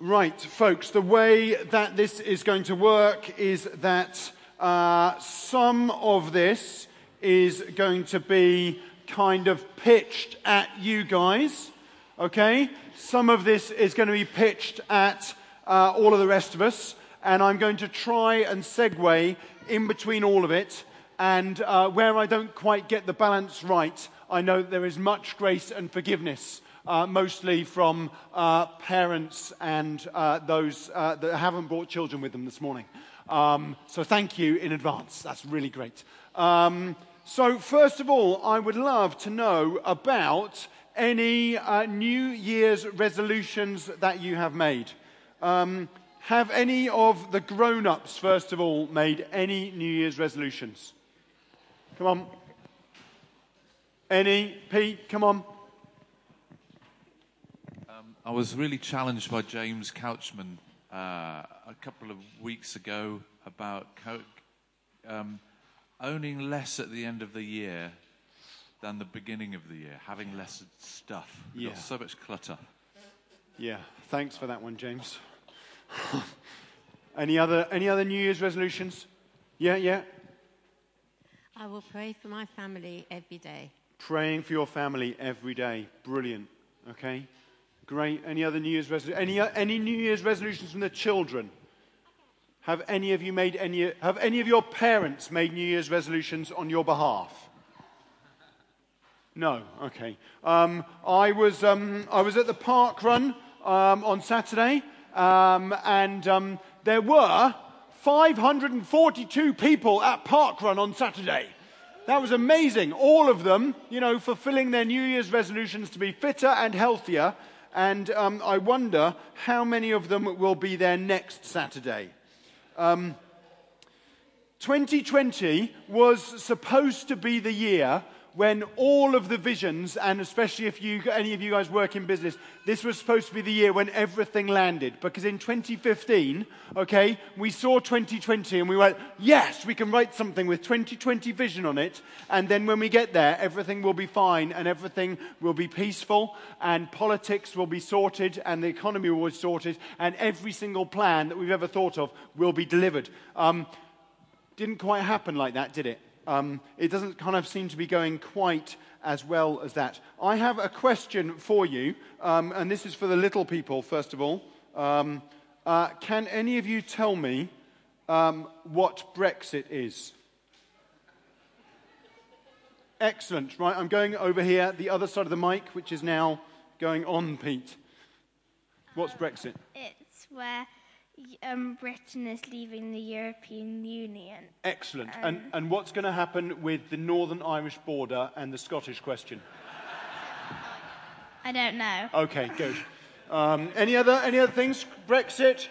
Right, folks, the way that this is going to work is that uh, some of this is going to be kind of pitched at you guys, okay? Some of this is going to be pitched at uh, all of the rest of us, and I'm going to try and segue in between all of it. And uh, where I don't quite get the balance right, I know that there is much grace and forgiveness uh, mostly from uh, parents and uh, those uh, that haven't brought children with them this morning. Um, so thank you in advance. That's really great. Um, so, first of all, I would love to know about any uh, New Year's resolutions that you have made. Um, have any of the grown ups, first of all, made any New Year's resolutions? Come on. Any? Pete, come on. I was really challenged by James Couchman uh, a couple of weeks ago about co- um, owning less at the end of the year than the beginning of the year, having less stuff. We've Yeah. got so much clutter. Yeah, thanks for that one, James. any other any other New Year's resolutions? Yeah, yeah. I will pray for my family every day. Praying for your family every day. Brilliant. Okay. Great. Any other New Year's resolutions? Any any New Year's resolutions from the children? Have any of you made any have any of your parents made New Year's resolutions on your behalf? No. Okay. Um, I was um, I was at the park run um, on Saturday, um, and um, there were 542 people at park run on Saturday. That was amazing. All of them, you know, fulfilling their New Year's resolutions to be fitter and healthier. And um, I wonder how many of them will be there next Saturday. 2020 was supposed to be the year when all of the visions, and especially if you, any of you guys work in business, this was supposed to be the year when everything landed. Because in 2015, okay, we saw 2020 and we went, yes, we can write something with 2020 vision on it. And then when we get there, everything will be fine and everything will be peaceful and politics will be sorted and the economy will be sorted and every single plan that we've ever thought of will be delivered. Um, didn't quite happen like that, did it? Um, it doesn't kind of seem to be going quite as well as that. I have a question for you, um, and this is for the little people, first of all. Um, uh, can any of you tell me um, what Brexit is? Excellent. Right, I'm going over here, the other side of the mic, which is now going on, Pete. What's Brexit? It's where um, Britain is leaving the European Union. Excellent. And, and what's going to happen with the Northern Irish border and the Scottish question? I don't know. Okay, good. Um, any, other, any other things? Brexit?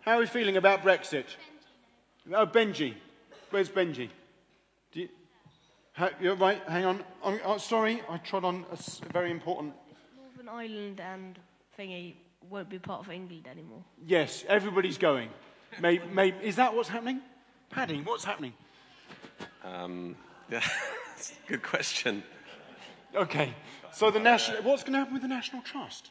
How are we feeling about Brexit? Oh, Benji. Where's Benji? Do you, ha, you're right, hang on. I'm, oh, sorry, I trod on a very important. Northern Ireland and thingy won't be part of England anymore. Yes, everybody's going. May, may, is that what's happening? Padding, what's happening? Um, yeah, good question. Okay, so the national, what's going to happen with the National Trust?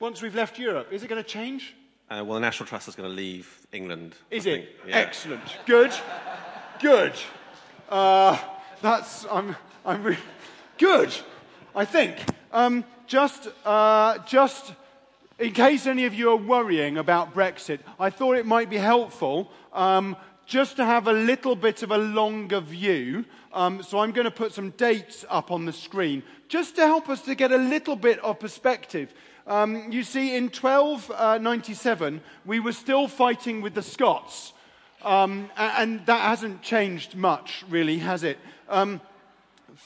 Once we've left Europe, is it going to change? Uh, well, the National Trust is going to leave England. Is I it? Yeah. Excellent. Good. Good. Uh, that's, I'm, I'm re- good, I think. Um, just, uh, just in case any of you are worrying about Brexit, I thought it might be helpful um, just to have a little bit of a longer view. Um, so I'm going to put some dates up on the screen just to help us to get a little bit of perspective. Um, you see, in 1297, we were still fighting with the Scots. Um, and that hasn't changed much, really, has it? Um,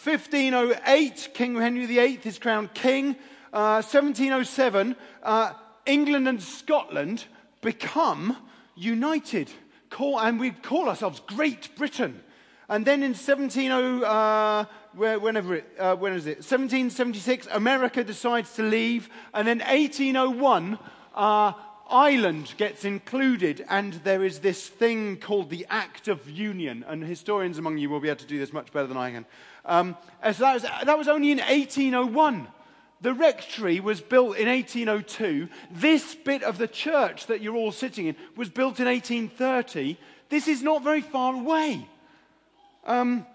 1508, King Henry VIII is crowned king. Uh, 1707, uh, England and Scotland become united. Call, and we call ourselves Great Britain. And then in 170, uh, whenever it, uh, when is it? 1776, America decides to leave. And then 1801, uh, Ireland gets included, and there is this thing called the Act of Union. And historians among you will be able to do this much better than I can. Um, so that was, that was only in 1801. The rectory was built in 1802. This bit of the church that you're all sitting in was built in 1830. This is not very far away. Um,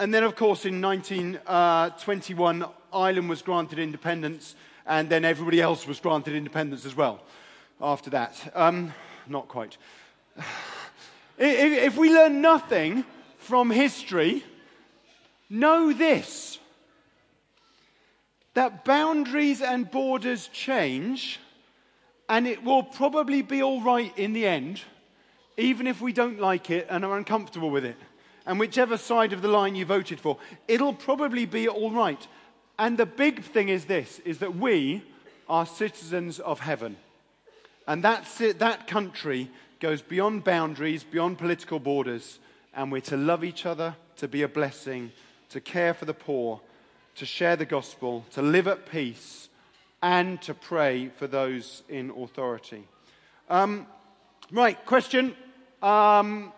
and then, of course, in 1921, Ireland was granted independence, and then everybody else was granted independence as well after that. Um, not quite. If we learn nothing from history, know this that boundaries and borders change, and it will probably be all right in the end, even if we don't like it and are uncomfortable with it. And whichever side of the line you voted for, it'll probably be all right. And the big thing is this is that we are citizens of heaven. And that's it, that country goes beyond boundaries, beyond political borders, and we're to love each other, to be a blessing, to care for the poor, to share the gospel, to live at peace, and to pray for those in authority. Um, right, question. Um,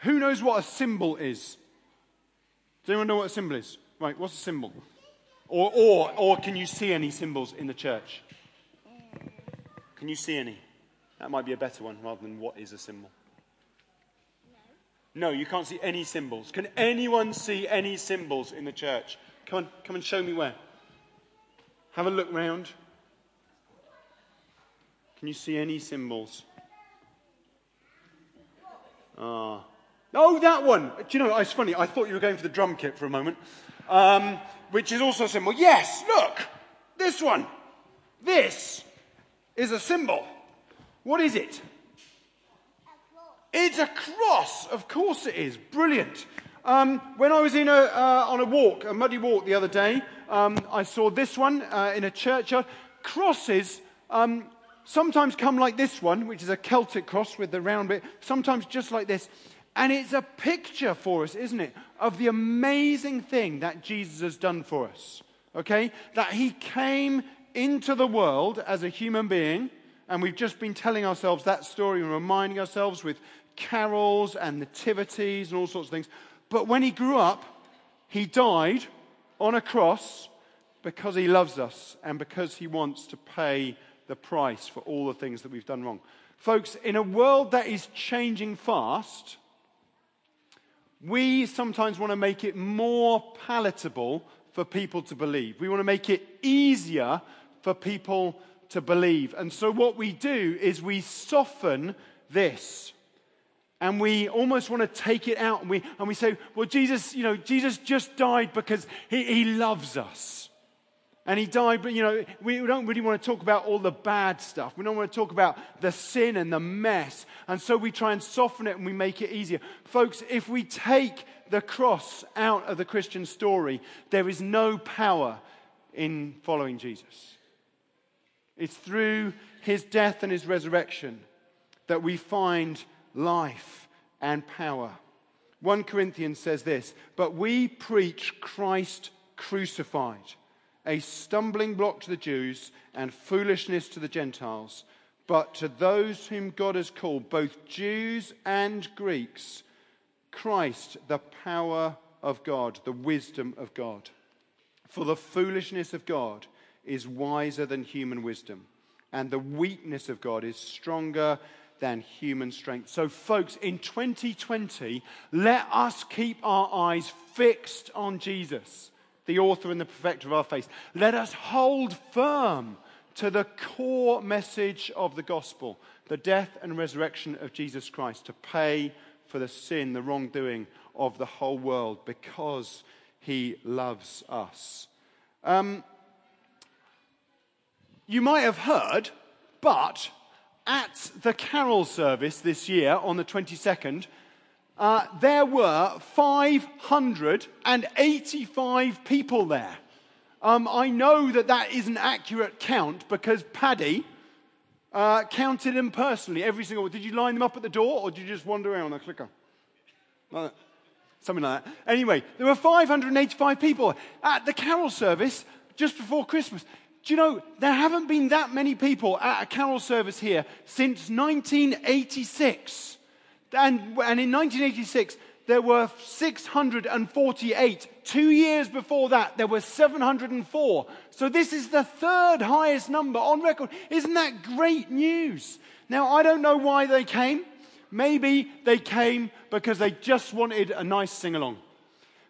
who knows what a symbol is? Does anyone know what a symbol is? Right, what's a symbol? Or, or, or can you see any symbols in the church? Can you see any? That might be a better one rather than what is a symbol. No, you can't see any symbols. Can anyone see any symbols in the church? Come on, come and show me where. Have a look round. Can you see any symbols? Ah. Oh, that one. Do you know, it's funny. I thought you were going for the drum kit for a moment, um, which is also a symbol. Yes, look. This one. This is a symbol. What is it? It's a cross. Of course it is. Brilliant. Um, when I was in a, uh, on a walk, a muddy walk the other day, um, I saw this one uh, in a churchyard. Crosses um, sometimes come like this one, which is a Celtic cross with the round bit, sometimes just like this. And it's a picture for us, isn't it, of the amazing thing that Jesus has done for us. Okay? That he came into the world as a human being and we've just been telling ourselves that story and reminding ourselves with carols and nativities and all sorts of things. But when he grew up, he died on a cross because he loves us and because he wants to pay the price for all the things that we've done wrong. Folks, in a world that is changing fast, we sometimes want to make it more palatable for people to believe. We want to make it easier for people to believe. And so what we do is we soften this. And we almost want to take it out and we, and we say, well, Jesus, you know, Jesus just died because he, he loves us. And he died, but you know, we don't really want to talk about all the bad stuff. We don't want to talk about the sin and the mess. And so we try and soften it and we make it easier. Folks, if we take the cross out of the Christian story, there is no power in following Jesus. It's through his death and his resurrection that we find life and power. 1 Corinthians says this, but we preach Christ crucified, a stumbling block to the Jews and foolishness to the Gentiles. But to those whom God has called, both Jews and Greeks, Christ, the power of God, the wisdom of God. For the foolishness of God is wiser than human wisdom, and the weakness of God is stronger than human strength. So, folks, in 2020, let us keep our eyes fixed on Jesus, the author and the perfecter of our faith. Let us hold firm to the core message of the gospel the death and resurrection of Jesus Christ to pay for the sin, the wrongdoing of the whole world because he loves us. Um, you might have heard, but at the carol service this year on the 22nd, uh, there were 585 people there. Um, I know that that is an accurate count because Paddy uh, counted them personally, every single one. Did you line them up at the door or did you just wander around on a clicker? Something like that. Anyway, there were 585 people at the carol service just before Christmas. Do you know, there haven't been that many people at a carol service here since 1986. And, and in 1986, there were 648. Two years before that, there were 704. So this is the third highest number on record. Isn't that great news? Now, I don't know why they came. Maybe they came because they just wanted a nice sing along.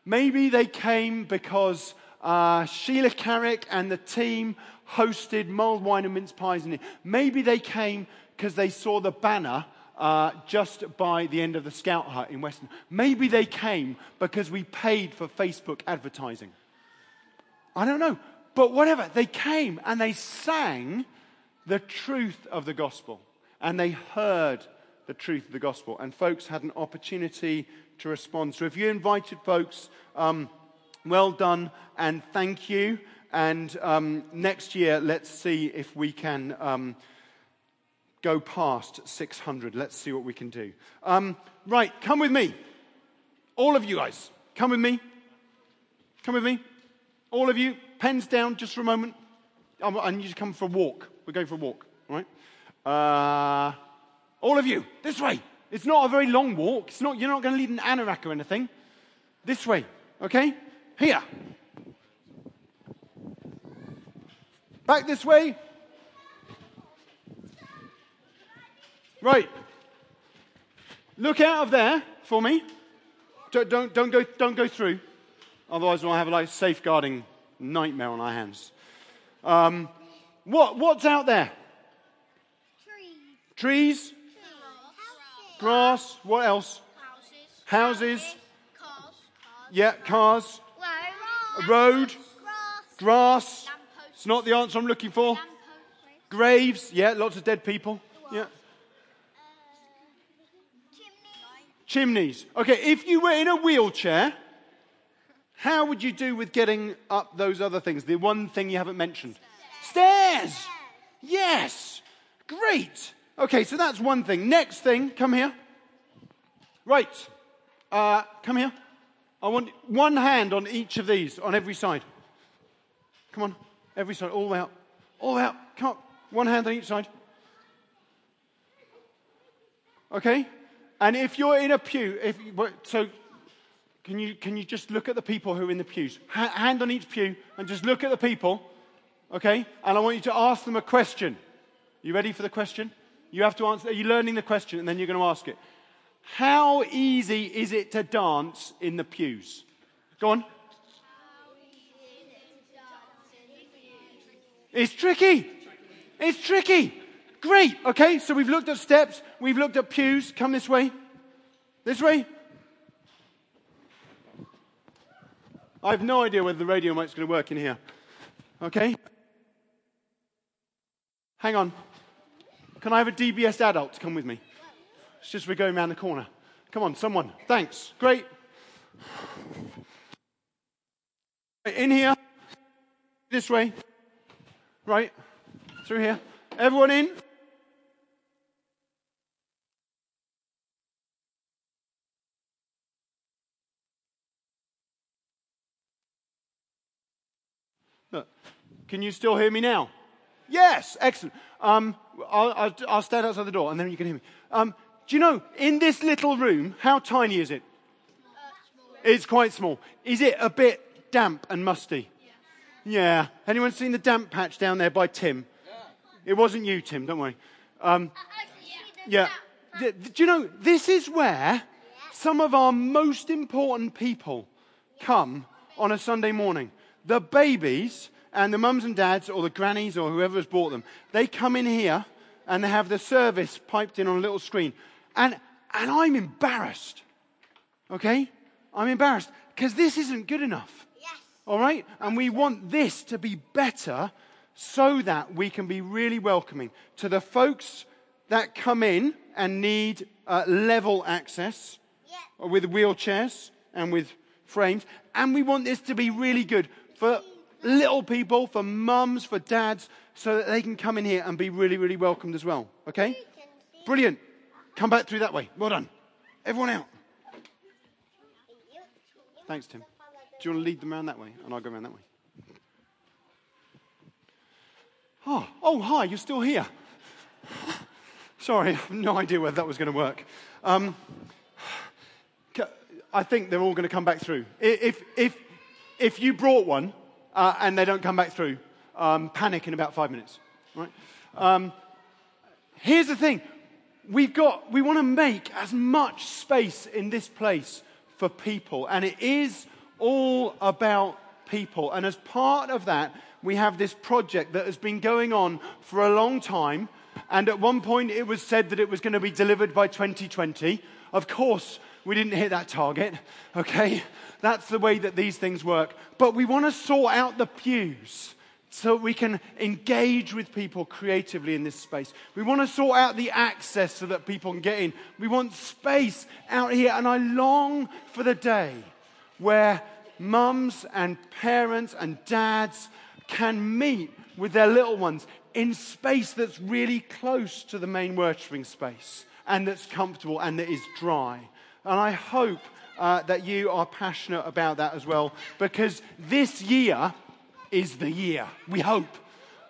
Maybe they came because uh, Sheila Carrick and the team hosted mulled wine and mince pies. In it. Maybe they came because they saw the banner uh, just by the end of the scout hut in Weston. Maybe they came because we paid for Facebook advertising. I don't know. But whatever, they came and they sang the truth of the gospel and they heard the truth of the gospel. And folks had an opportunity to respond. So if you invited folks, um, well done and thank you. And um, next year, let's see if we can um, go past 600. Let's see what we can do. Um, right, come with me. All of you guys, come with me. Come with me. All of you, pens down just for a moment. I need you to come for a walk. We're going for a walk, all right? Uh, all of you, this way. It's not a very long walk. It's not, you're not going to lead an anorak or anything. This way, okay? Here. Back this way. Right. Look out of there for me. Don't, don't, don't, go, don't go through. Otherwise, we'll have a like, safeguarding nightmare on our hands. Um, what, what's out there? Trees. Trees, grass, what else? Houses. Houses. Cars. Yeah, cars, a road, grass. It's not the answer I'm looking for. Graves, yeah, lots of dead people. Yeah. Chimneys. Okay, if you were in a wheelchair, how would you do with getting up those other things? The one thing you haven't mentioned. Stairs. Yes. Great. Okay, so that's one thing. Next thing, come here. Right. Uh, come here. I want one hand on each of these, on every side. Come on, every side, all the way out. All the way out. Come on. One hand on each side. Okay? And if you're in a pew, if so, can you, can you just look at the people who are in the pews? Ha- hand on each pew and just look at the people. Okay? And I want you to ask them a question. You ready for the question? You have to answer. Are you learning the question and then you're going to ask it? How easy is it to dance in the pews? Go on. It's tricky. It's tricky. Great. Okay, so we've looked at steps, we've looked at pews. Come this way. This way. I have no idea whether the radio mic's going to work in here. Okay? Hang on. Can I have a DBS adult to come with me? It's just we're going around the corner. Come on, someone. Thanks. Great. In here. This way. Right. Through here. Everyone in? Look, can you still hear me now? Yes, excellent. Um, I'll, I'll, I'll, stand outside the door and then you can hear me. Um, do you know, in this little room, how tiny is it? It's quite small. Is it a bit damp and musty? Yeah. Anyone seen the damp patch down there by Tim? It wasn't you, Tim, don't worry. Um, yeah. Do you know, this is where some of our most important people come on a Sunday morning. The babies and the mums and dads or the grannies or whoever has bought them, they come in here and they have the service piped in on a little screen. And, and I'm embarrassed. Okay? I'm embarrassed because this isn't good enough. Yes. All right? And we want this to be better so that we can be really welcoming to the folks that come in and need uh, level access Yeah. with wheelchairs and with frames. And we want this to be really good for little people, for mums, for dads, so that they can come in here and be really, really welcomed as well. Okay? Brilliant. Come back through that way. Well done. Everyone out. Thanks, Tim. Do you want to lead them around that way? And I'll go around that way. Oh, oh, hi, you're still here. Sorry, I have no idea whether that was going to work. Um, I think they're all going to come back through. If, if, if you brought one uh, and they don't come back through, um, panic in about five minutes. Right? Um, here's the thing we've got, we want to make as much space in this place for people, and it is all about people. And as part of that, we have this project that has been going on for a long time. And at one point, it was said that it was going to be delivered by 2020. Of course, we didn't hit that target, okay? That's the way that these things work. But we want to sort out the pews so we can engage with people creatively in this space. We want to sort out the access so that people can get in. We want space out here, and I long for the day where mums and parents and dads can meet with their little ones in space that's really close to the main worshipping space and that's comfortable and that is dry. And I hope uh, that you are passionate about that as well because this year is the year. We hope.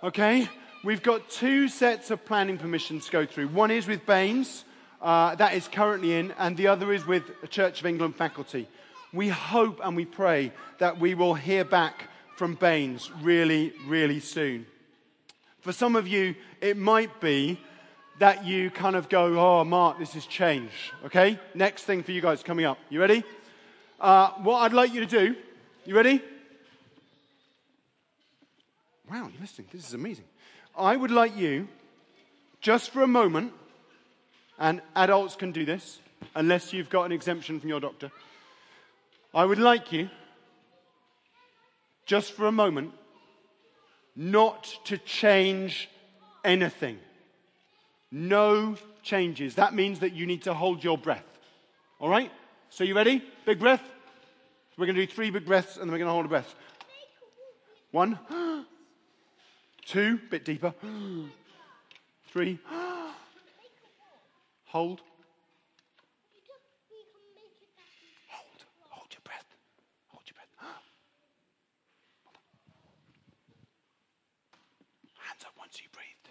Okay? We've got two sets of planning permissions to go through. One is with BANES, uh, that is currently in, and the other is with a Church of England faculty. We hope and we pray that we will hear back from BANES really, really soon. For some of you, it might be that you kind of go, oh, Mark, this has changed. Okay? Next thing for you guys coming up. You ready? Uh, what I'd like you to do, you ready? Wow, you're listening. This is amazing. I would like you, just for a moment, and adults can do this, unless you've got an exemption from your doctor. I would like you, just for a moment, not to change anything. No changes. That means that you need to hold your breath. All right? So, you ready? Big breath. We're going to do three big breaths and then we're going to hold a breath. One, two, bit deeper. Three, hold. Hold. Hold your breath. Hold your breath. Hands up once you breathed.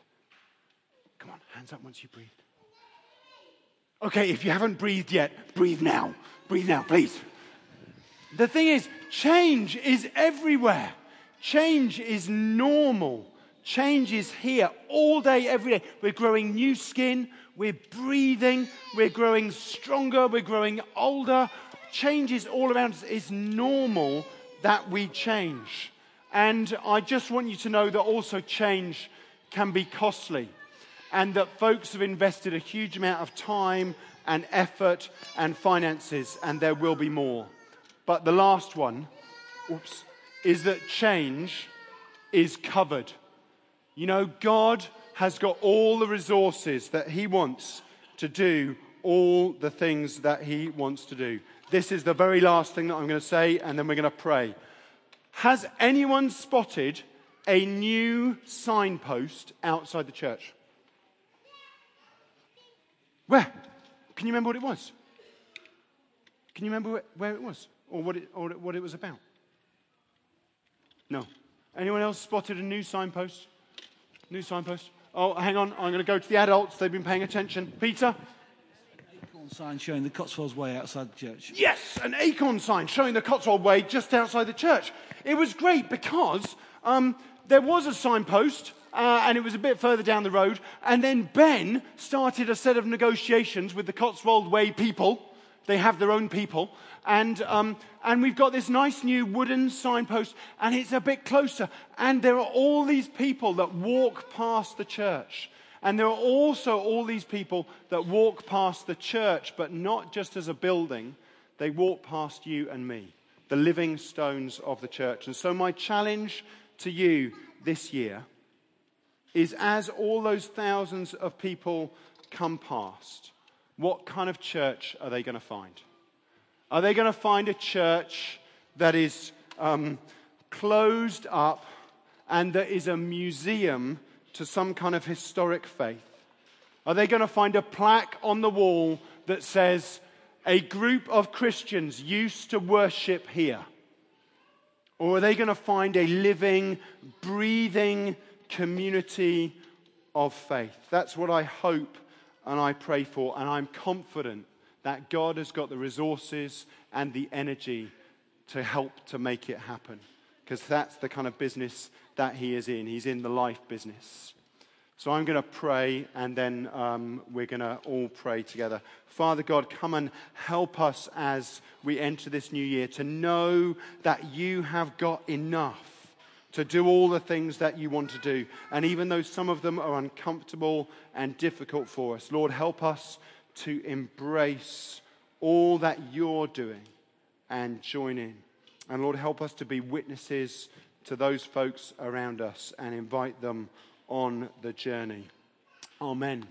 Come on, hands up once you breathed. Okay, if you haven't breathed yet, breathe now. Breathe now, please. The thing is, change is everywhere. Change is normal. Change is here all day, every day. We're growing new skin, we're breathing, we're growing stronger, we're growing older. Change is all around us. It's normal that we change. And I just want you to know that also change can be costly and that folks have invested a huge amount of time and effort and finances, and there will be more. But the last one, oops, is that change is covered. You know, God has got all the resources that He wants to do all the things that He wants to do. This is the very last thing that I'm going to say, and then we're going to pray. Has anyone spotted a new signpost outside the church? Where? Can you remember what it was? Can you remember where, it was or what it, or what it was about? No. Anyone else spotted a new signpost? New signpost? Oh, hang on. I'm going to go to the adults. They've been paying attention. Peter? Acorn sign showing the Cotswolds Way outside the church. Yes, an acorn sign showing the Cotswold Way just outside the church. It was great because um, there was a signpost uh, and it was a bit further down the road. And then Ben started a set of negotiations with the Cotswold Way people. They have their own people. And, um, and we've got this nice new wooden signpost, and it's a bit closer. And there are all these people that walk past the church. And there are also all these people that walk past the church, but not just as a building, they walk past you and me, the living stones of the church. And so, my challenge to you this year is as all those thousands of people come past, what kind of church are they going to find? Are they going to find a church that is um, closed up and that is a museum to some kind of historic faith? Are they going to find a plaque on the wall that says, a group of Christians used to worship here? Or are they going to find a living, breathing community of faith? That's what I hope and I pray for, and I'm confident that God has got the resources and the energy to help to make it happen. Because that's the kind of business that he is in. He's in the life business. So I'm going to pray and then um, we're going to all pray together. Father God, come and help us as we enter this new year to know that you have got enough to do all the things that you want to do. And even though some of them are uncomfortable and difficult for us, Lord, help us to embrace all that you're doing and join in. And Lord, help us to be witnesses to those folks around us and invite them on the journey. Amen.